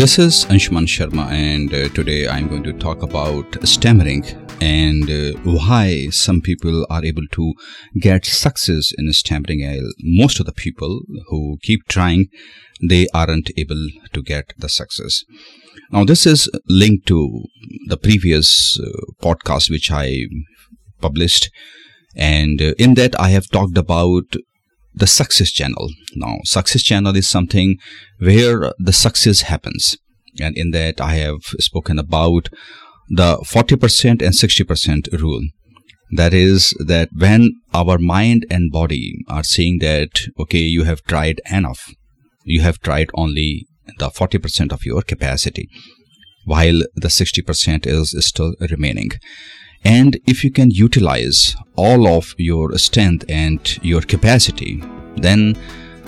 This is Anshuman Sharma, and uh, today I'm going to talk about stammering and uh, why some people are able to get success in stammering. Most of the people who keep trying, they aren't able to get the success. Now, this is linked to the previous uh, podcast which I published, and uh, in that I have talked about the success channel. Now, success channel is something where the success happens. And in that, I have spoken about the 40% and 60% rule. That is that when our mind and body are saying that, okay, you have tried enough, you have tried only the 40% of your capacity, while the 60% is still remaining. And if you can utilize all of your strength and your capacity, then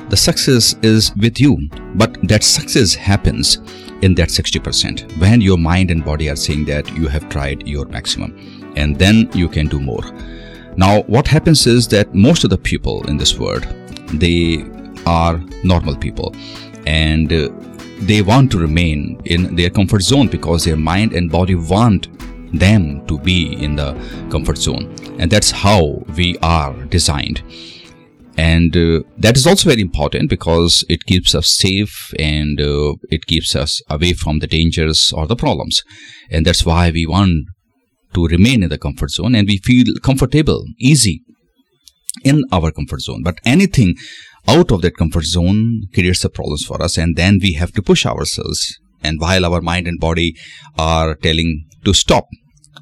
the success is with you. But that success happens in that 60% when your mind and body are saying that you have tried your maximum and then you can do more. Now, what happens is that most of the people in this world, they are normal people and uh, they want to remain in their comfort zone because their mind and body want them to be in the comfort zone. And that's how we are designed. And uh, that is also very important because it keeps us safe and uh, it keeps us away from the dangers or the problems. And that's why we want to remain in the comfort zone and we feel comfortable easy in our comfort zone. But anything out of that comfort zone creates a problems for us and then we have to push ourselves. And while our mind and body are telling to stop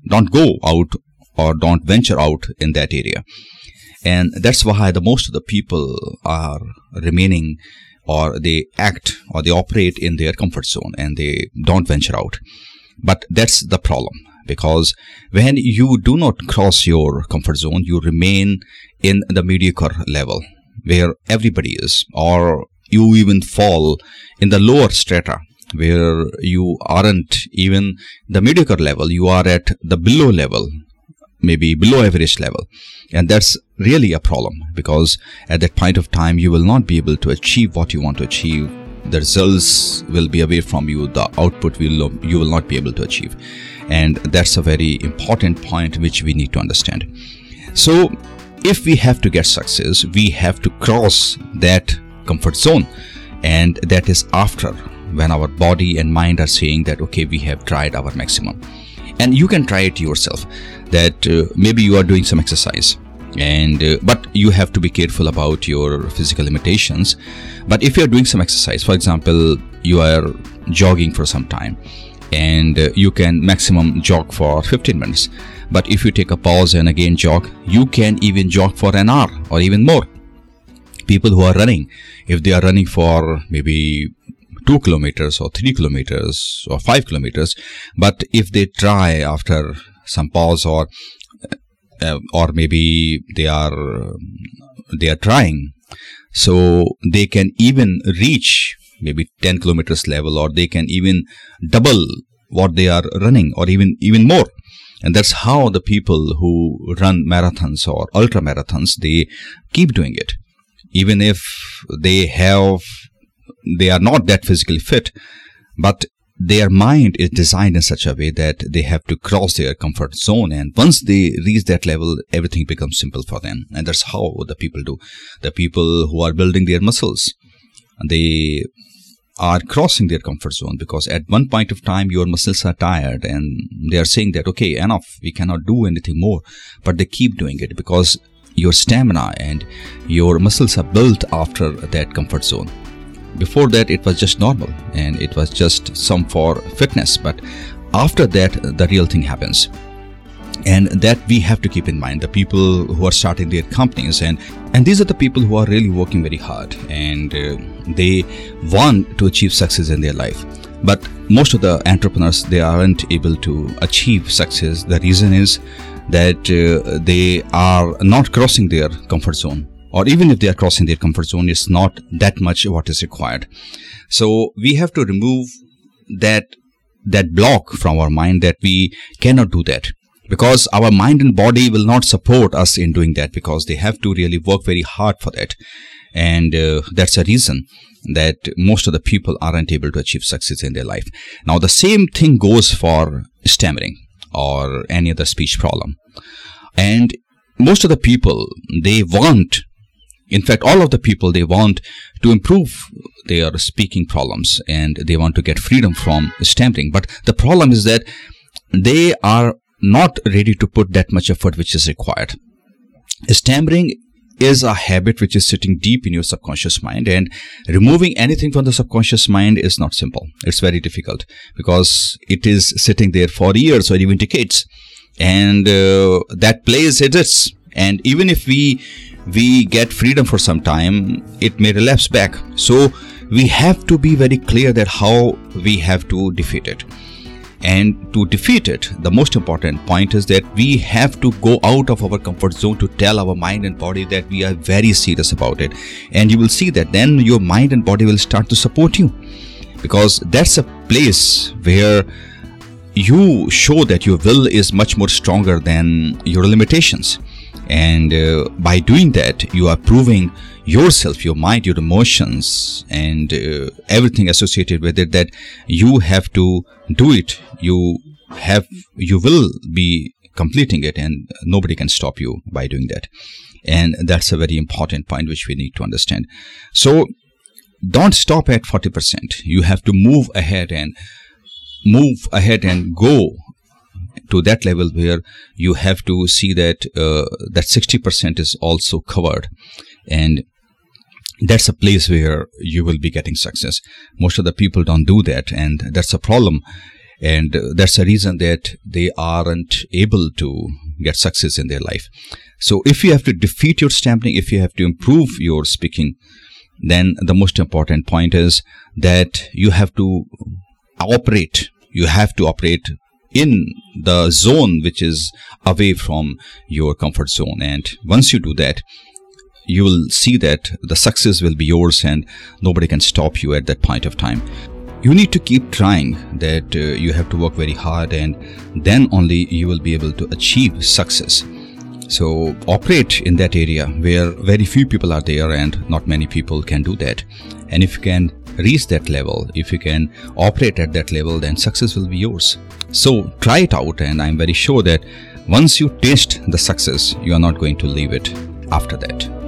don't go out or don't venture out in that area. And that's why the most of the people are remaining or they act or they operate in their comfort zone and they don't venture out. But that's the problem because when you do not cross your comfort zone you remain in the mediocre level where everybody is or you even fall in the lower strata where you aren't even the mediocre level you are at the below level maybe below average level. And that's really a problem because at that point of time you will not be able to achieve what you want to achieve. The results will be away from you the output will you will not be able to achieve. And that's a very important point which we need to understand. So if we have to get success we have to cross that comfort zone. And that is after when our body and mind are saying that okay we have tried our maximum. And you can try it yourself that uh, maybe you are doing some exercise. And uh, but you have to be careful about your physical limitations. But if you are doing some exercise for example you are jogging for some time and uh, you can maximum jog for 15 minutes. But if you take a pause and again jog you can even jog for an hour or even more. People who are running if they are running for maybe two kilometers or three kilometers or five kilometers. But if they try after some pause or uh, or maybe they are they are trying, so they can even reach maybe 10 kilometers level or they can even double what they are running or even even more and that's how the people who run marathons or ultra marathons they keep doing it even if they have they are not that physically fit, but their mind is designed in such a way that they have to cross their comfort zone. And once they reach that level, everything becomes simple for them. And that's how the people do. The people who are building their muscles, they are crossing their comfort zone because at one point of time your muscles are tired and they are saying that okay enough we cannot do anything more but they keep doing it because your stamina and your muscles are built after that comfort zone before that it was just normal and it was just some for fitness but after that the real thing happens. And that we have to keep in mind the people who are starting their companies and and these are the people who are really working very hard and uh, they want to achieve success in their life. But most of the entrepreneurs they aren't able to achieve success. The reason is that uh, they are not crossing their comfort zone or even if they are crossing their comfort zone, it's not that much what is required. So we have to remove that that block from our mind that we cannot do that. Because our mind and body will not support us in doing that because they have to really work very hard for that. And uh, that's a reason that most of the people aren't able to achieve success in their life. Now the same thing goes for stammering or any other speech problem. And most of the people they want in fact all of the people they want to improve their speaking problems and they want to get freedom from stammering but the problem is that they are not ready to put that much effort which is required. Stammering is a habit which is sitting deep in your subconscious mind and removing anything from the subconscious mind is not simple. It's very difficult because it is sitting there for years or even decades and uh, that place exists and even if we we get freedom for some time it may relapse back so we have to be very clear that how we have to defeat it and to defeat it, the most important point is that we have to go out of our comfort zone to tell our mind and body that we are very serious about it. And you will see that then your mind and body will start to support you because that's a place where you show that your will is much more stronger than your limitations. And uh, by doing that, you are proving yourself, your mind, your emotions, and uh, everything associated with it that you have to do it. You have, you will be completing it, and nobody can stop you by doing that. And that's a very important point which we need to understand. So don't stop at 40%. You have to move ahead and move ahead and go to that level where you have to see that uh, that 60% is also covered. And that's a place where you will be getting success. Most of the people don't do that and that's a problem. And that's a reason that they aren't able to get success in their life. So if you have to defeat your stammering if you have to improve your speaking then the most important point is that you have to operate. You have to operate in the zone which is away from your comfort zone. And once you do that you will see that the success will be yours and nobody can stop you at that point of time. You need to keep trying that uh, you have to work very hard and then only you will be able to achieve success. So operate in that area where very few people are there and not many people can do that. And if you can reach that level. If you can operate at that level then success will be yours. So try it out and i'm very sure that once you taste the success you are not going to leave it after that